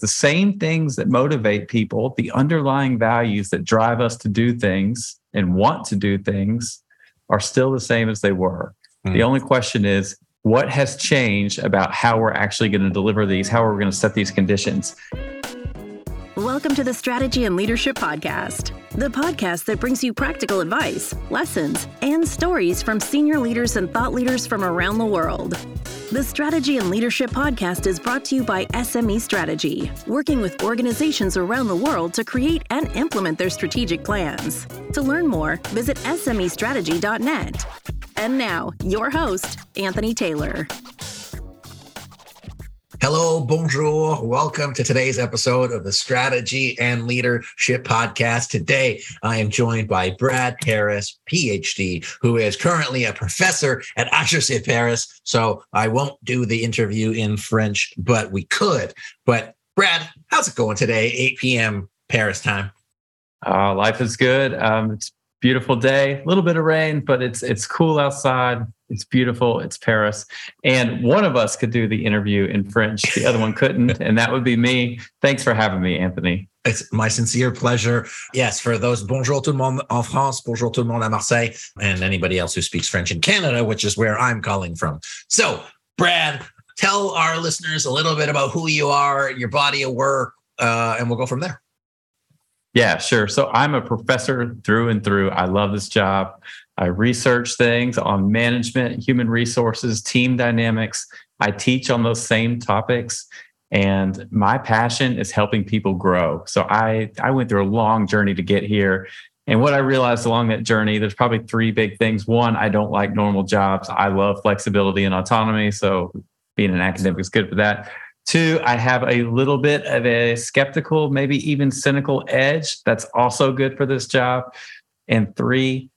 The same things that motivate people, the underlying values that drive us to do things and want to do things are still the same as they were. Mm. The only question is what has changed about how we're actually going to deliver these, how we're going to set these conditions. Welcome to the Strategy and Leadership Podcast, the podcast that brings you practical advice, lessons, and stories from senior leaders and thought leaders from around the world. The Strategy and Leadership Podcast is brought to you by SME Strategy, working with organizations around the world to create and implement their strategic plans. To learn more, visit SMEstrategy.net. And now, your host, Anthony Taylor. Hello, bonjour. Welcome to today's episode of the Strategy and Leadership Podcast. Today, I am joined by Brad Harris, PhD, who is currently a professor at HEC Paris. So I won't do the interview in French, but we could. But Brad, how's it going today? 8 p.m. Paris time. Uh, life is good. Um, it's beautiful day, a little bit of rain, but it's it's cool outside. It's beautiful. It's Paris. And one of us could do the interview in French. The other one couldn't. and that would be me. Thanks for having me, Anthony. It's my sincere pleasure. Yes, for those bonjour tout le monde en France, bonjour tout le monde à Marseille, and anybody else who speaks French in Canada, which is where I'm calling from. So, Brad, tell our listeners a little bit about who you are, your body of work, uh, and we'll go from there. Yeah, sure. So I'm a professor through and through. I love this job. I research things on management, human resources, team dynamics. I teach on those same topics. And my passion is helping people grow. So I, I went through a long journey to get here. And what I realized along that journey, there's probably three big things. One, I don't like normal jobs. I love flexibility and autonomy. So being an academic is good for that. Two, I have a little bit of a skeptical, maybe even cynical edge. That's also good for this job. And three,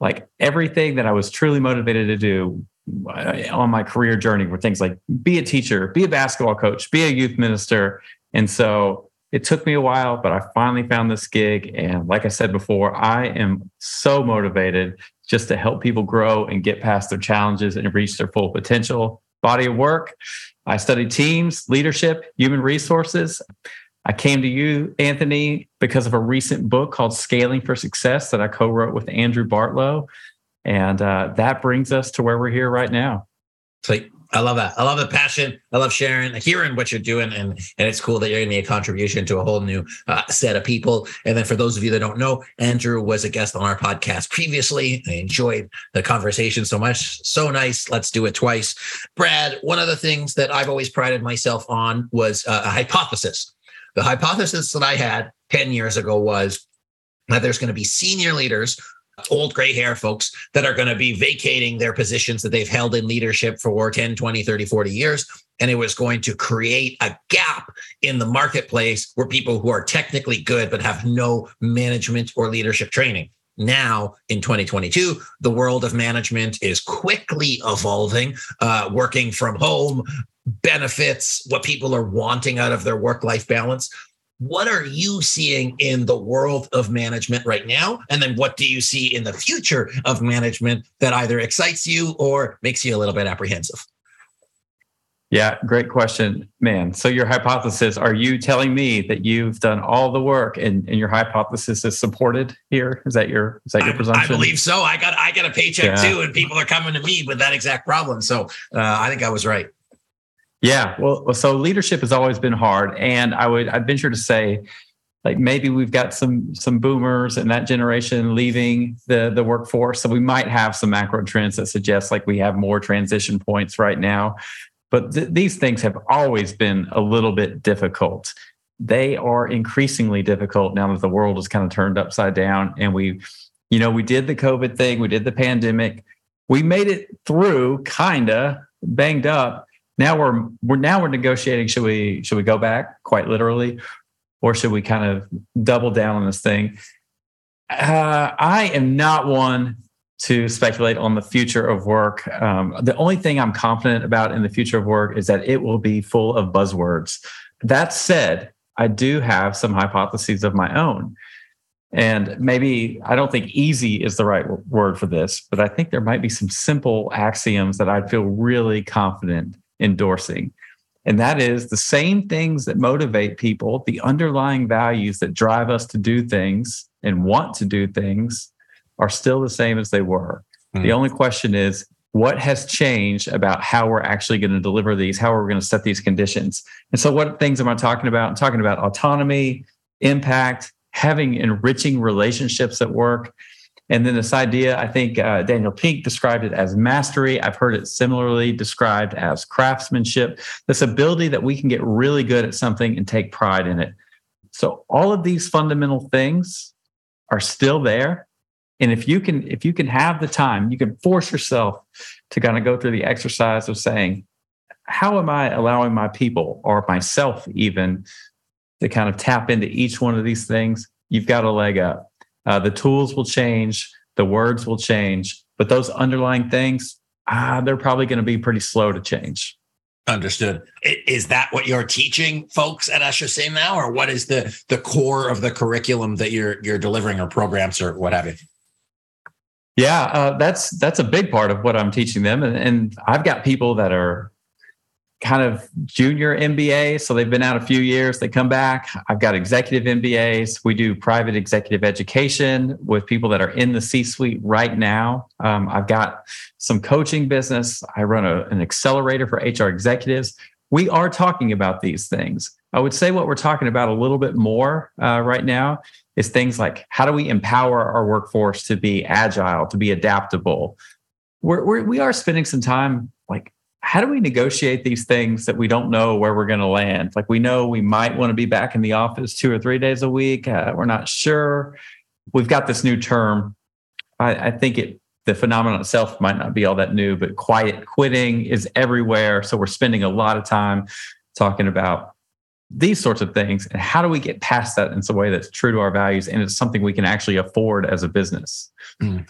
like everything that I was truly motivated to do uh, on my career journey were things like be a teacher, be a basketball coach, be a youth minister. And so it took me a while, but I finally found this gig. And like I said before, I am so motivated just to help people grow and get past their challenges and reach their full potential. Body of work. I studied teams, leadership, human resources. I came to you, Anthony, because of a recent book called Scaling for Success that I co wrote with Andrew Bartlow. And uh, that brings us to where we're here right now. Sweet. I love that. I love the passion. I love sharing, hearing what you're doing, and and it's cool that you're going to be a contribution to a whole new uh, set of people. And then for those of you that don't know, Andrew was a guest on our podcast previously. I enjoyed the conversation so much. So nice. Let's do it twice. Brad, one of the things that I've always prided myself on was uh, a hypothesis. The hypothesis that I had 10 years ago was that there's going to be senior leaders, old gray hair folks that are going to be vacating their positions that they've held in leadership for 10, 20, 30, 40 years. And it was going to create a gap in the marketplace where people who are technically good but have no management or leadership training. Now, in 2022, the world of management is quickly evolving, uh, working from home, benefits, what people are wanting out of their work life balance. What are you seeing in the world of management right now? And then what do you see in the future of management that either excites you or makes you a little bit apprehensive? Yeah, great question, man. So your hypothesis, are you telling me that you've done all the work and, and your hypothesis is supported here? Is that your is that your presumption? I, believe so. I got I got a paycheck yeah. too, and people are coming to me with that exact problem. So uh, I think I was right. Yeah, well, so leadership has always been hard, and I would I venture to say, like maybe we've got some some boomers and that generation leaving the the workforce, so we might have some macro trends that suggest like we have more transition points right now. But th- these things have always been a little bit difficult. They are increasingly difficult now that the world is kind of turned upside down, and we, you know, we did the COVID thing, we did the pandemic, we made it through, kinda banged up now we're we're now we're negotiating should we should we go back quite literally? Or should we kind of double down on this thing? Uh, i am not one to speculate on the future of work. Um, the only thing i'm confident about in the future of work is that it will be full of buzzwords. That said i do have some hypotheses of my own. And maybe I don't think easy is the right word for this, but I think there might be some simple axioms that I'd feel really confident endorsing. And that is the same things that motivate people, the underlying values that drive us to do things and want to do things are still the same as they were. Mm. The only question is what has changed about how we're actually going to deliver these, how we're going to set these conditions. And so, what things am I talking about? I'm talking about autonomy, impact, having enriching relationships at work. And then this idea, I think uh, Daniel Pink described it as mastery. I've heard it similarly described as craftsmanship, this ability that we can get really good at something and take pride in it. So all of these fundamental things are still there. And if you can, if you can have the time, you can force yourself to kind of go through the exercise of saying, how am I allowing my people or myself even to kind of tap into each one of these things? You've got a leg up uh, the tools will change, the words will change, but those underlying things, ah, they're probably going to be pretty slow to change. Understood. Is that what you're teaching folks at HEC now, or what is the the core of the curriculum that you're you're delivering, or programs, or what have you? Yeah, uh, that's that's a big part of what I'm teaching them, and, and I've got people that are kind of junior MBA. So they've been out a few years, they come back. I've got executive MBAs. We do private executive education with people that are in the C suite right now. Um, I've got some coaching business. I run a, an accelerator for HR executives. We are talking about these things. I would say what we're talking about a little bit more uh, right now is things like how do we empower our workforce to be agile, to be adaptable. We're, we're we are spending some time like how do we negotiate these things that we don't know where we're going to land? Like we know we might want to be back in the office two or three days a week. Uh, we're not sure. We've got this new term. I, I think it the phenomenon itself might not be all that new, but quiet quitting is everywhere. So we're spending a lot of time talking about these sorts of things and how do we get past that in a way that's true to our values and it's something we can actually afford as a business. Mm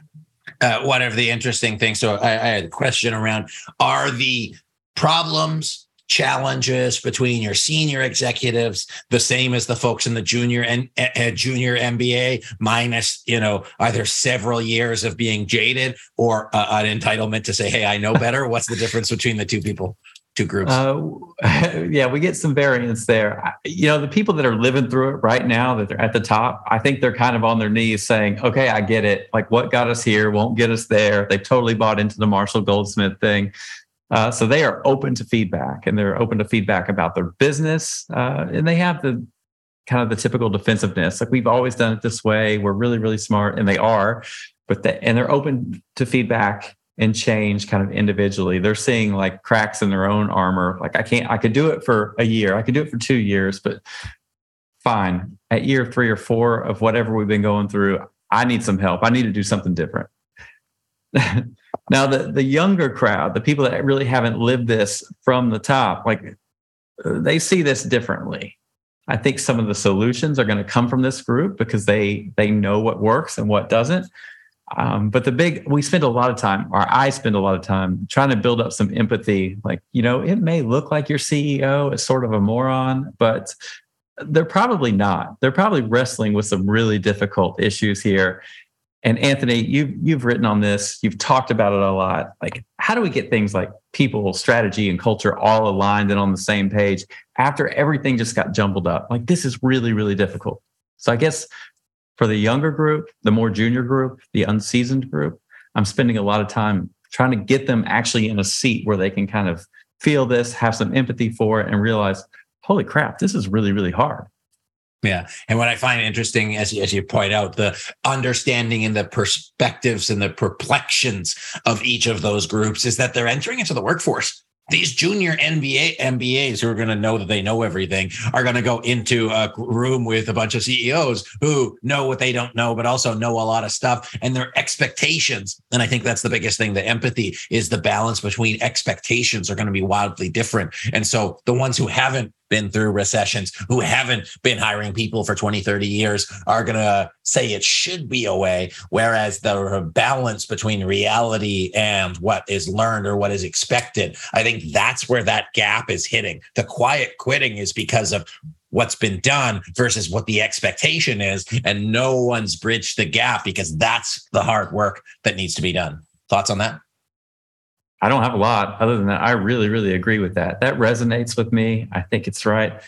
uh, one of the interesting things. So I, I had a question around: Are the problems challenges between your senior executives the same as the folks in the junior and uh, junior MBA minus you know either several years of being jaded or uh, an entitlement to say hey I know better what's the difference between the two people two groups? Uh, yeah, we get some variance there. You know, the people that are living through it right now, that they're at the top, I think they're kind of on their knees saying, okay, I get it. Like what got us here won't get us there. They've totally bought into the Marshall Goldsmith thing. Uh, so they are open to feedback and they're open to feedback about their business. Uh, and they have the kind of the typical defensiveness. Like we've always done it this way. We're really, really smart and they are, but they, and they're open to feedback and change kind of individually. They're seeing like cracks in their own armor. Like I can't, I could do it for a year, I could do it for two years, but fine. At year three or four of whatever we've been going through, I need some help. I need to do something different. now, the the younger crowd, the people that really haven't lived this from the top, like they see this differently. I think some of the solutions are going to come from this group because they they know what works and what doesn't. Um, but the big, we spend a lot of time, or I spend a lot of time trying to build up some empathy. Like, you know, it may look like your CEO is sort of a moron, but they're probably not. They're probably wrestling with some really difficult issues here. And Anthony, you've you've written on this, you've talked about it a lot. Like, how do we get things like people, strategy, and culture all aligned and on the same page after everything just got jumbled up? Like, this is really, really difficult. So I guess for the younger group, the more junior group, the unseasoned group, I'm spending a lot of time trying to get them actually in a seat where they can kind of feel this, have some empathy for it, and realize, holy crap, this is really, really hard. Yeah. And what I find interesting, as, as you point out, the understanding and the perspectives and the perplexions of each of those groups is that they're entering into the workforce these junior NBA MBAs who are going to know that they know everything are going to go into a room with a bunch of CEOs who know what they don't know, but also know a lot of stuff and their expectations. And I think that's the biggest thing. The empathy is the balance between expectations are going to be wildly different. And so the ones who haven't been through recessions, who haven't been hiring people for 20, 30 years are going to say it should be a way. Whereas the balance between reality and what is learned or what is expected, I think that's where that gap is hitting. The quiet quitting is because of what's been done versus what the expectation is. And no one's bridged the gap because that's the hard work that needs to be done. Thoughts on that? I don't have a lot other than that. I really, really agree with that. That resonates with me. I think it's right.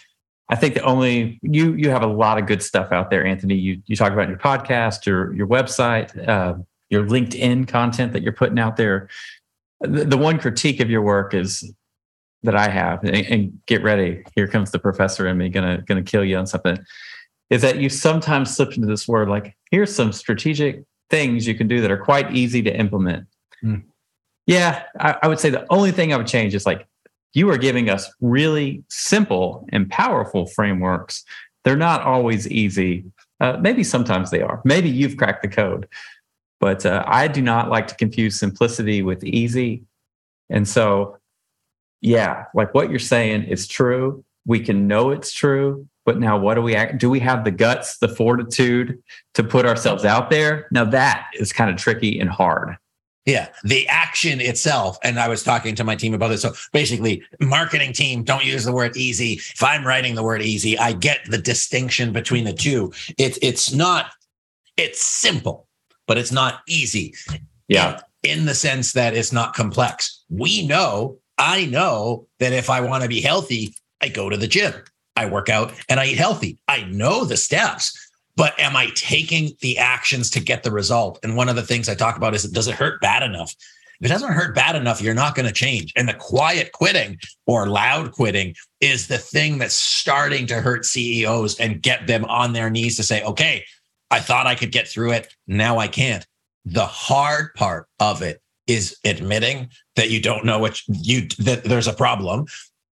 I think the only you you have a lot of good stuff out there, Anthony. You you talk about your podcast, your your website, uh, your LinkedIn content that you're putting out there. The, the, one critique of your work is that I have, and, and get ready. Here comes the professor in me, gonna gonna kill you on something. Is that you sometimes slip into this word like here's some strategic things you can do that are quite easy to implement. Mm. Yeah, I, I would say the only thing I would change is like you are giving us really simple and powerful frameworks. They're not always easy. Uh, maybe sometimes they are. Maybe you've cracked the code, but uh, I do not like to confuse simplicity with easy. And so, yeah, like what you're saying is true. We can know it's true, but now what do we act? Do we have the guts, the fortitude to put ourselves out there? Now that is kind of tricky and hard. Yeah, the action itself. And I was talking to my team about this. So basically, marketing team, don't use the word easy. If I'm writing the word easy, I get the distinction between the two. It's it's not, it's simple, but it's not easy. Yeah. In, in the sense that it's not complex. We know, I know that if I want to be healthy, I go to the gym. I work out and I eat healthy. I know the steps but am I taking the actions to get the result? And one of the things I talk about is does it hurt bad enough? If it doesn't hurt bad enough, you're not going to change. And the quiet quitting or loud quitting is the thing that's starting to hurt CEOs and get them on their knees to say, okay, I thought I could get through it. Now I can't. The hard part of it is admitting that you don't know what you that there's a problem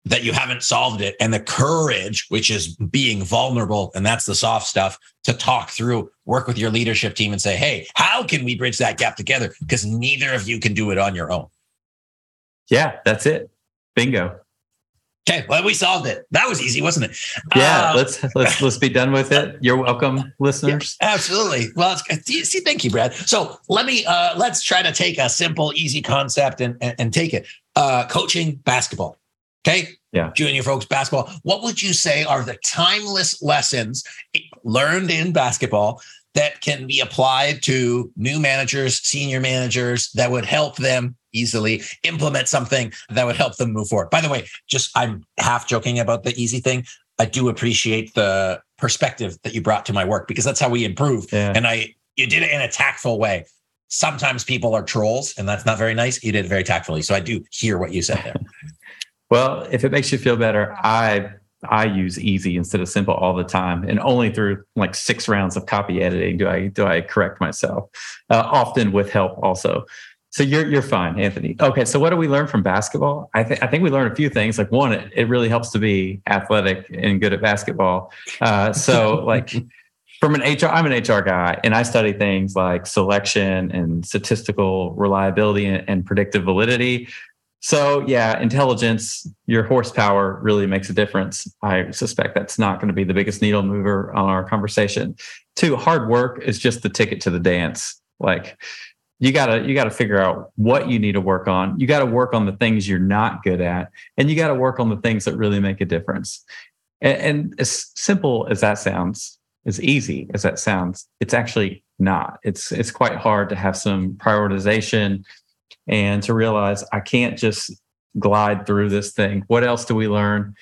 that you haven't solved it. And the courage which is being vulnerable and that's the soft stuff to talk through work with your leadership team and say hey how can we bridge that gap together? Because neither of you can do it on your own. Yeah that's it. Bingo. Okay well we solved it. That was easy wasn't it? Yeah uh, let's let's let's be done with it. You're welcome listeners. yeah, absolutely. Well see thank you brad. So let me uh let's try to take a simple easy concept and and, and take it. Uh coaching basketball Okay. Yeah. Junior folks basketball. What would you say are the timeless lessons learned in basketball that can be applied to new managers, senior managers that would help them easily implement something that would help them move forward? By the way, just I'm half joking about the easy thing. I do appreciate the perspective that you brought to my work because that's how we improve. Yeah. And I, you did it in a tactful way. Sometimes people are trolls, and that's not very nice. You did it very tactfully. So I do hear what you said there. Well, if it makes you feel better, I I use easy instead of simple all the time, and only through like six rounds of copy editing do I do I correct myself. Uh, often with help also. So you're you're fine, Anthony. Okay, so what do we learn from basketball? I think I think we learn a few things. Like one, it, it really helps to be athletic and good at basketball. Uh, so like. From an HR, I'm an HR guy, and I study things like selection and statistical reliability and, and predictive validity. So, yeah, intelligence, your horsepower really makes a difference. I suspect that's not going to be the biggest needle mover on our conversation. Two, hard work is just the ticket to the dance. Like, you gotta you gotta figure out what you need to work on. You got to work on the things you're not good at, and you got to work on the things that really make a difference. And, and as simple as that sounds, as easy as that sounds, it's actually not. It's it's quite hard to have some prioritization and to realize I can't just glide through this thing. What else do we learn?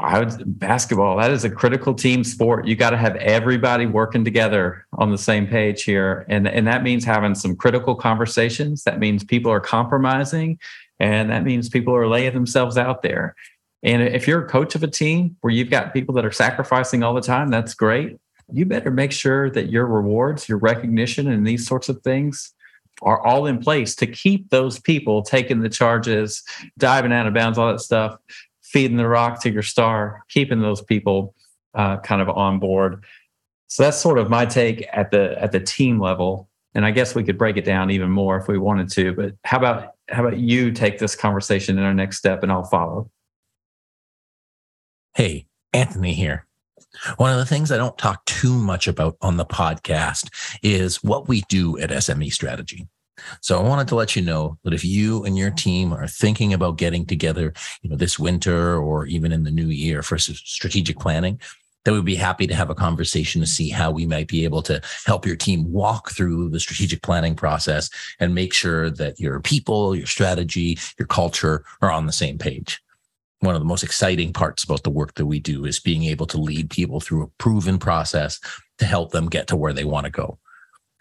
I would basketball. That is a critical team sport. You got to have everybody working together on the same page here, and and that means having some critical conversations. That means people are compromising, and that means people are laying themselves out there. And if you're a coach of a team where you've got people that are sacrificing all the time, that's great. You better make sure that your rewards, your recognition, and these sorts of things are all in place to keep those people taking the charges, diving out of bounds, all that stuff, feeding the rock to your star, keeping those people uh, kind of on board. So that's sort of my take at the at the team level. And I guess we could break it down even more if we wanted to. But how about how about you take this conversation in our next step, and I'll follow. Hey, Anthony here. One of the things I don't talk too much about on the podcast is what we do at SME Strategy. So I wanted to let you know that if you and your team are thinking about getting together, you know, this winter or even in the new year for strategic planning, that we'd be happy to have a conversation to see how we might be able to help your team walk through the strategic planning process and make sure that your people, your strategy, your culture are on the same page. One of the most exciting parts about the work that we do is being able to lead people through a proven process to help them get to where they want to go.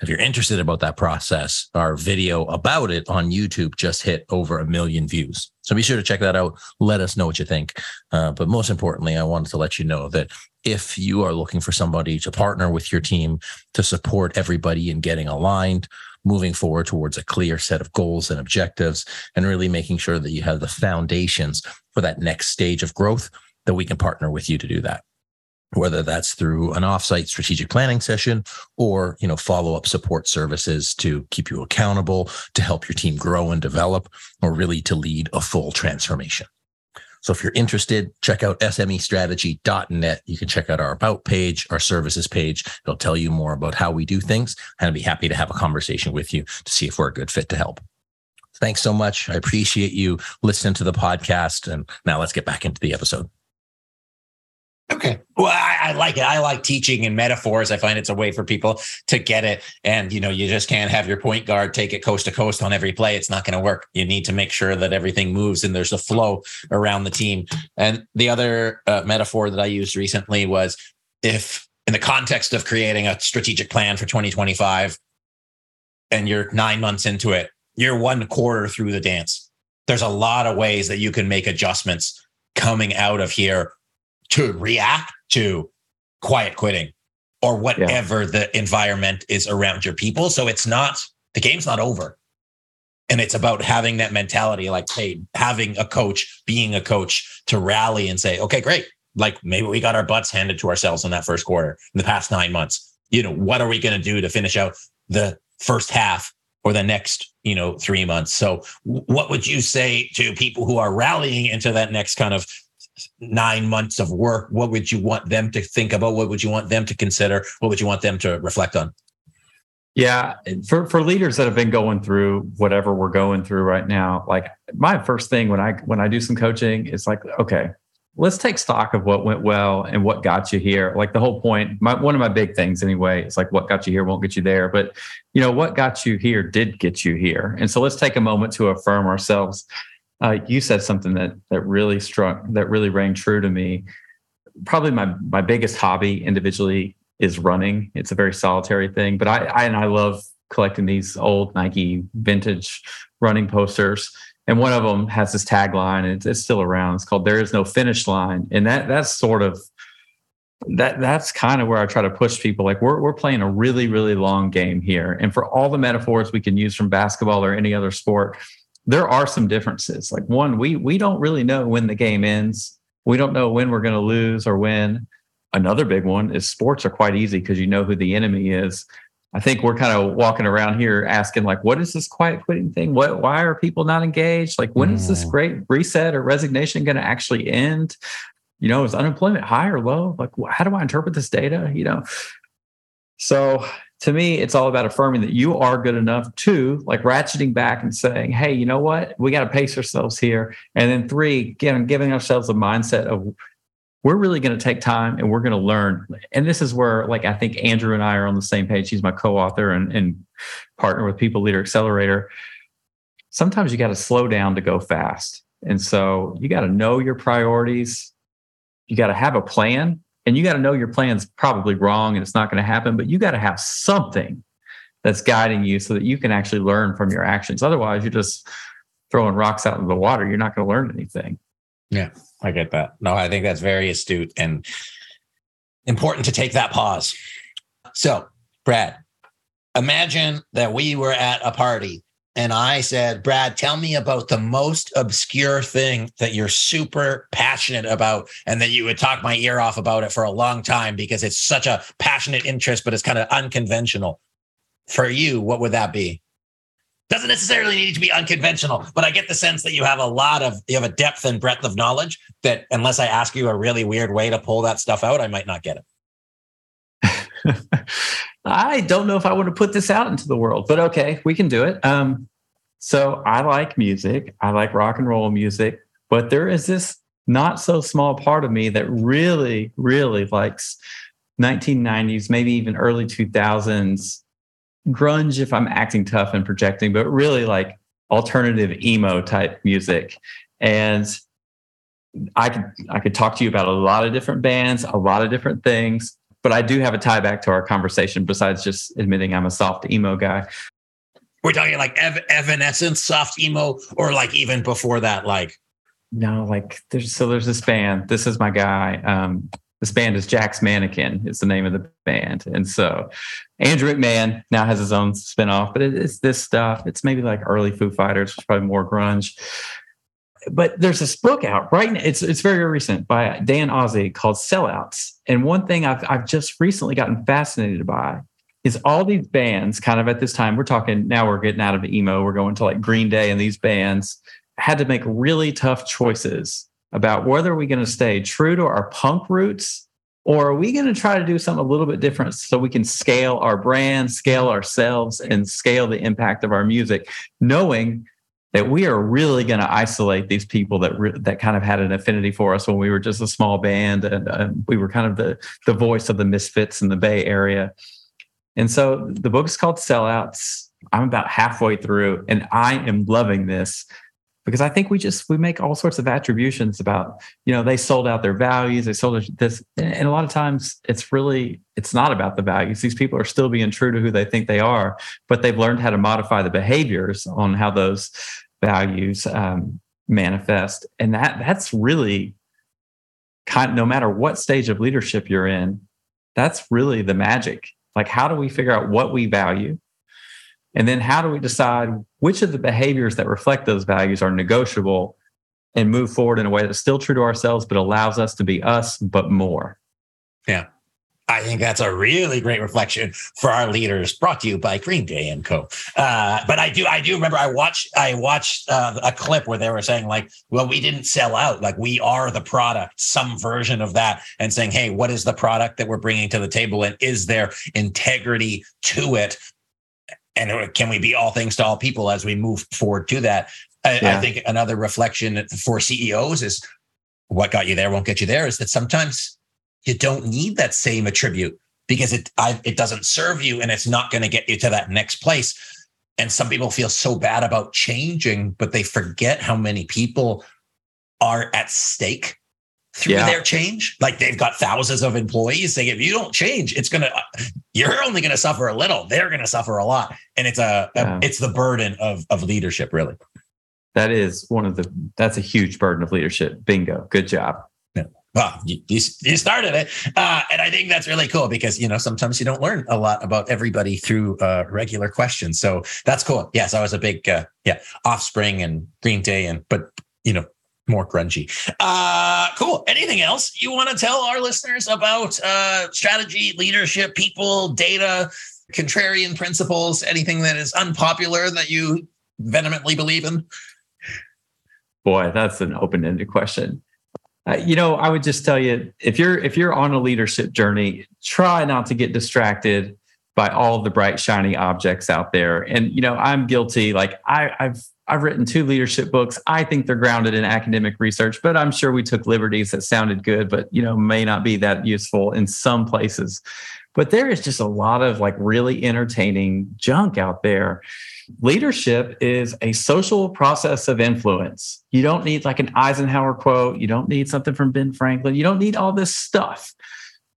If you're interested about that process, our video about it on YouTube just hit over a million views. So be sure to check that out. Let us know what you think. Uh, but most importantly, I wanted to let you know that if you are looking for somebody to partner with your team to support everybody in getting aligned, moving forward towards a clear set of goals and objectives, and really making sure that you have the foundations for that next stage of growth, that we can partner with you to do that. Whether that's through an offsite strategic planning session or, you know, follow-up support services to keep you accountable, to help your team grow and develop, or really to lead a full transformation. So if you're interested, check out smestrategy.net. You can check out our about page, our services page. It'll tell you more about how we do things. And I'd be happy to have a conversation with you to see if we're a good fit to help. Thanks so much. I appreciate you listening to the podcast. And now let's get back into the episode. Okay. Well, I, I, like it. I like teaching in metaphors. I find it's a way for people to get it. And, you know, you just can't have your point guard take it coast to coast on every play. It's not going to work. You need to make sure that everything moves and there's a flow around the team. And the other uh, metaphor that I used recently was if, in the context of creating a strategic plan for 2025, and you're nine months into it, you're one quarter through the dance. There's a lot of ways that you can make adjustments coming out of here to react to quiet quitting or whatever yeah. the environment is around your people. So it's not, the game's not over. And it's about having that mentality, like, hey, having a coach, being a coach to rally and say, okay, great. Like maybe we got our butts handed to ourselves in that first quarter in the past nine months. You know, what are we going to do to finish out the first half or the next, you know, three months? So what would you say to people who are rallying into that next kind of nine months of work, what would you want them to think about? What would you want them to consider? What would you want them to reflect on? Yeah, for for leaders that have been going through whatever we're going through right now, like my first thing when I when I do some coaching is like, okay, let's take stock of what went well and what got you here. Like the whole point, my, one of my big things anyway, is like what got you here won't get you there, but you know what got you here did get you here. And so let's take a moment to affirm ourselves uh, you said something that that really struck that really rang true to me. Probably my my biggest hobby individually is running. It's a very solitary thing, but I, I and I love collecting these old Nike vintage running posters. And one of them has this tagline, and it's, it's still around. It's called "There is no finish line," and that that's sort of that that's kind of where I try to push people. Like we're we're playing a really really long game here, and for all the metaphors we can use from basketball or any other sport, there are some differences. Like one, we we don't really know when the game ends. We don't know when we're going to lose or win. Another big one is sports are quite easy because you know who the enemy is. I think we're kind of walking around here asking like, what is this quiet quitting thing? What why are people not engaged? Like when mm. is this mm. great reset or resignation going to actually end? You know, is unemployment high or low? Like how do I interpret this data? You know. So to me, it's all about affirming that you are good enough. Two, like ratcheting back and saying, hey, you know what? We got to pace ourselves here. And then three, again, giving ourselves a mindset of we're really going to take time and we're going to learn. And this is where, like, I think Andrew and I are on the same page. He's my co author and, and partner with People Leader Accelerator. Sometimes you got to slow down to go fast. And so you got to know your priorities. You got to have a plan and you got to know your plan's probably wrong and it's not going to happen, but you got to have something that's guiding you so that you can actually learn from your actions. Otherwise, you're just throwing rocks out into the water. You're not going to learn anything. Yeah, I get that. No, I think that's very astute and important to take that pause. So, Brad, imagine that we were at a party and I said, Brad, tell me about the most obscure thing that you're super passionate about and that you would talk my ear off about it for a long time because it's such a passionate interest, but it's kind of unconventional. For you, what would that be? Doesn't necessarily need to be unconventional, but I get the sense that you have a lot of, you have a depth and breadth of knowledge that unless I ask you a really weird way to pull that stuff out, I might not get it. I don't know if I want to put this out into the world, but okay, we can do it. Um, so I like music. I like rock and roll music, but there is this not so small part of me that really, really likes 1990s, maybe even early 2000s grunge if I'm acting tough and projecting, but really like alternative emo type music. And I could I could talk to you about a lot of different bands, a lot of different things, but I do have a tie back to our conversation besides just admitting I'm a soft emo guy. We're talking like Ev- Evanescence, soft emo, or like even before that, like no, like there's so there's this band. This is my guy. Um, this band is Jack's Mannequin. Is the name of the band, and so Andrew McMahon now has his own spinoff. But it's this stuff. It's maybe like early Foo Fighters, probably more grunge. But there's this book out right now. It's it's very recent by Dan Ozzi called Sellouts. And one thing I've I've just recently gotten fascinated by is all these bands kind of at this time. We're talking now. We're getting out of emo. We're going to like Green Day and these bands had to make really tough choices about whether we're going to stay true to our punk roots or are we going to try to do something a little bit different so we can scale our brand, scale ourselves, and scale the impact of our music, knowing that we are really going to isolate these people that re- that kind of had an affinity for us when we were just a small band and uh, we were kind of the the voice of the misfits in the Bay Area. And so the book is called Sellouts. I'm about halfway through, and I am loving this because I think we just we make all sorts of attributions about you know they sold out their values they sold this and a lot of times it's really it's not about the values. These people are still being true to who they think they are but they've learned how to modify the behaviors on how those values um, manifest. And that that's really kind no matter what stage of leadership you're in that's really the magic. Like how do we figure out what we value and then how do we decide which of the behaviors that reflect those values are negotiable and move forward in a way that's still true to ourselves, but allows us to be us, but more? Yeah. I think that's a really great reflection for our leaders. Brought to you by Green Day and Co. Uh, but I do, I do remember I watched, I watched uh, a clip where they were saying like, "Well, we didn't sell out. Like we are the product, some version of that," and saying, "Hey, what is the product that we're bringing to the table, and is there integrity to it and can we be all things to all people as we move forward to that? I, yeah. I, think another reflection for CEOs is what got you there won't get you there. Is that sometimes you don't need that same attribute because it I, it doesn't serve you and it's not going to get you to that next place. And some people feel so bad about changing, but they forget how many people are at stake through yeah. their change. Like they've got thousands of employees saying, if you don't change, it's gonna you're only gonna suffer a little. They're gonna suffer a lot, and it's a, yeah. a it's the burden of of leadership, really. That is one of the that's a huge burden of leadership. Bingo. Good job. Yeah. Well, you, you, you started it, uh, and I think that's really cool because you know sometimes you don't learn a lot about everybody through uh, regular questions. So that's cool. Yes, I was a big uh, yeah Offspring and Green Day, and but you know more grungy. Uh, cool. Anything else you want to tell our listeners about uh, strategy, leadership, people, data, contrarian principles, anything that is unpopular that you vehemently believe in? Boy, that's an open-ended question. Uh, you know, I would just tell you if you're if you're on a leadership journey, try not to get distracted by all the bright shiny objects out there. And you know, I'm guilty. Like I, I've I've written two leadership books. I think they're grounded in academic research, but I'm sure we took liberties that sounded good, but you know, may not be that useful in some places. But there is just a lot of like really entertaining junk out there. Leadership is a social process of influence. You don't need like an Eisenhower quote. You don't need something from Ben Franklin. You don't need all this stuff.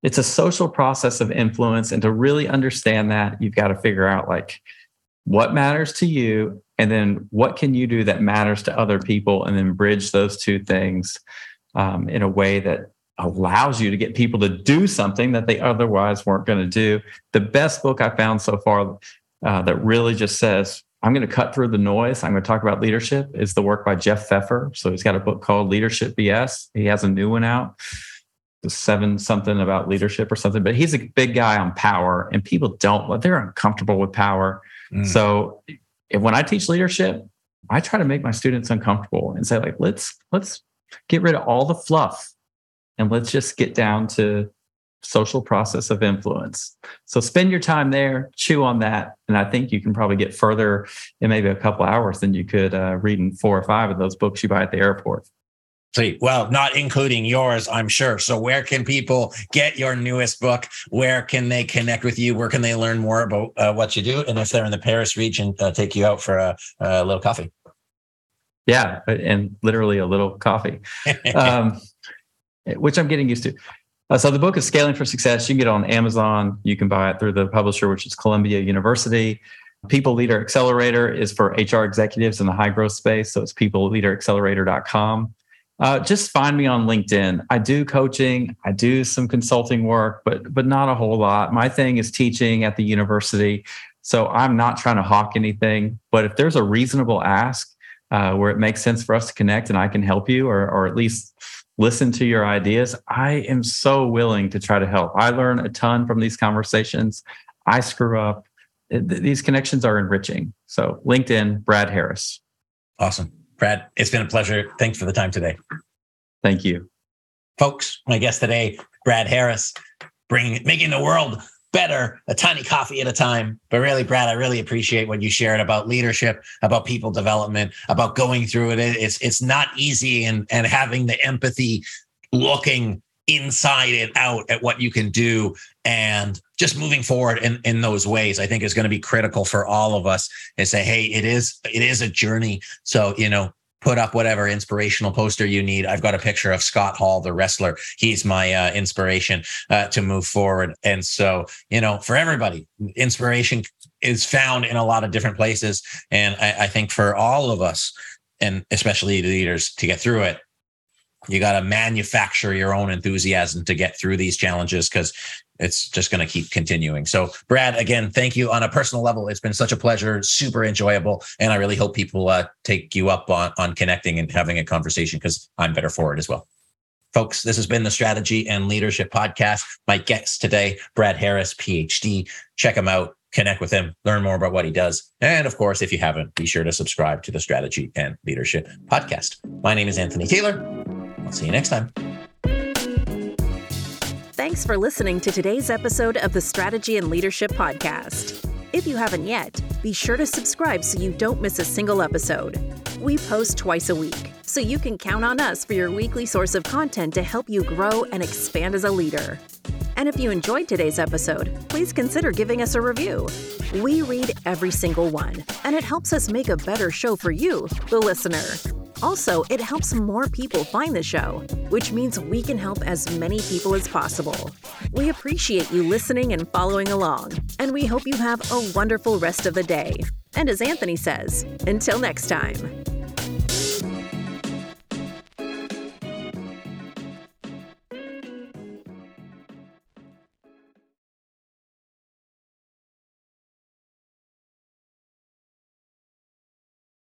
It's a social process of influence. And to really understand that, you've got to figure out like what matters to you and then what can you do that matters to other people? And then bridge those two things um, in a way that allows you to get people to do something that they otherwise weren't going to do. The best book i found so far uh, that really just says i'm going to cut through the noise. I'm going to talk about leadership is the work by jeff pfeffer so he's got a book called leadership bs he has a new one out. The seven something about leadership or something but he's a big guy on power and people don't they're uncomfortable with power. Mm. so if when I teach leadership, I try to make my students uncomfortable and say, like, let's let's get rid of all the fluff and let's just get down to social process of influence. So spend your time there, chew on that, and I think you can probably get further in maybe a couple hours than you could uh, reading four or five of those books you buy at the airport. Well, not including yours, I'm sure. So, where can people get your newest book? Where can they connect with you? Where can they learn more about uh, what you do? And if they're in the Paris region, uh, take you out for a, a, little coffee. Yeah, and literally a little coffee, um, which I'm getting used to. Uh, so, the book is Scaling for Success. You can get it on Amazon. You can buy it through the publisher, which is Columbia University. People Leader Accelerator is for HR executives in the high growth space. So, it's peopleleaderaccelerator.com. Uh, just find me on LinkedIn. I do coaching, I do some consulting work, but but not a whole lot. My thing is teaching at the university, so I'm not trying to hawk anything. But if there's a reasonable ask uh, where it makes sense for us to connect and I can help you, or or at least listen to your ideas, I am so willing to try to help. I learn a ton from these conversations. I screw up. These connections are enriching. So LinkedIn, Brad Harris. Awesome. Brad, it's been a pleasure. Thanks for the time today. Thank you. Folks, my guest today, Brad Harris, bringing making the world better, a tiny coffee at a time. But really, Brad, I really appreciate what you shared about leadership, about people development, about going through it. It's it's not easy and and having the empathy, looking inside and out at what you can do and just moving forward in, in those ways i think is going to be critical for all of us and say hey it is it is a journey. So you know put up whatever inspirational poster you need. I've got a picture of scott hall the wrestler. He's my uh, inspiration uh, to move forward. And so you know for everybody inspiration is found in a lot of different places. And I, I think for all of us and especially leaders to get through it you got to manufacture your own enthusiasm to get through these challenges because it's just going to keep continuing. So, Brad, again, thank you on a personal level. It's been such a pleasure, super enjoyable, and I really hope people uh, take you up on on connecting and having a conversation because I'm better for it as well. Folks, this has been the Strategy and Leadership Podcast. My guest today, Brad Harris, PhD. Check him out, connect with him, learn more about what he does. And of course, if you haven't, be sure to subscribe to the Strategy and Leadership Podcast. My name is Anthony Taylor. See you next time. Thanks for listening to today's episode of the Strategy and Leadership Podcast. If you haven't yet, be sure to subscribe so you don't miss a single episode. We post twice a week, so you can count on us for your weekly source of content to help you grow and expand as a leader. And if you enjoyed today's episode, please consider giving us a review. We read every single one, and it helps us make a better show for you, the listener. Also, it helps more people find the show, which means we can help as many people as possible. We appreciate you listening and following along, and we hope you have a wonderful rest of the day. And as Anthony says, until next time.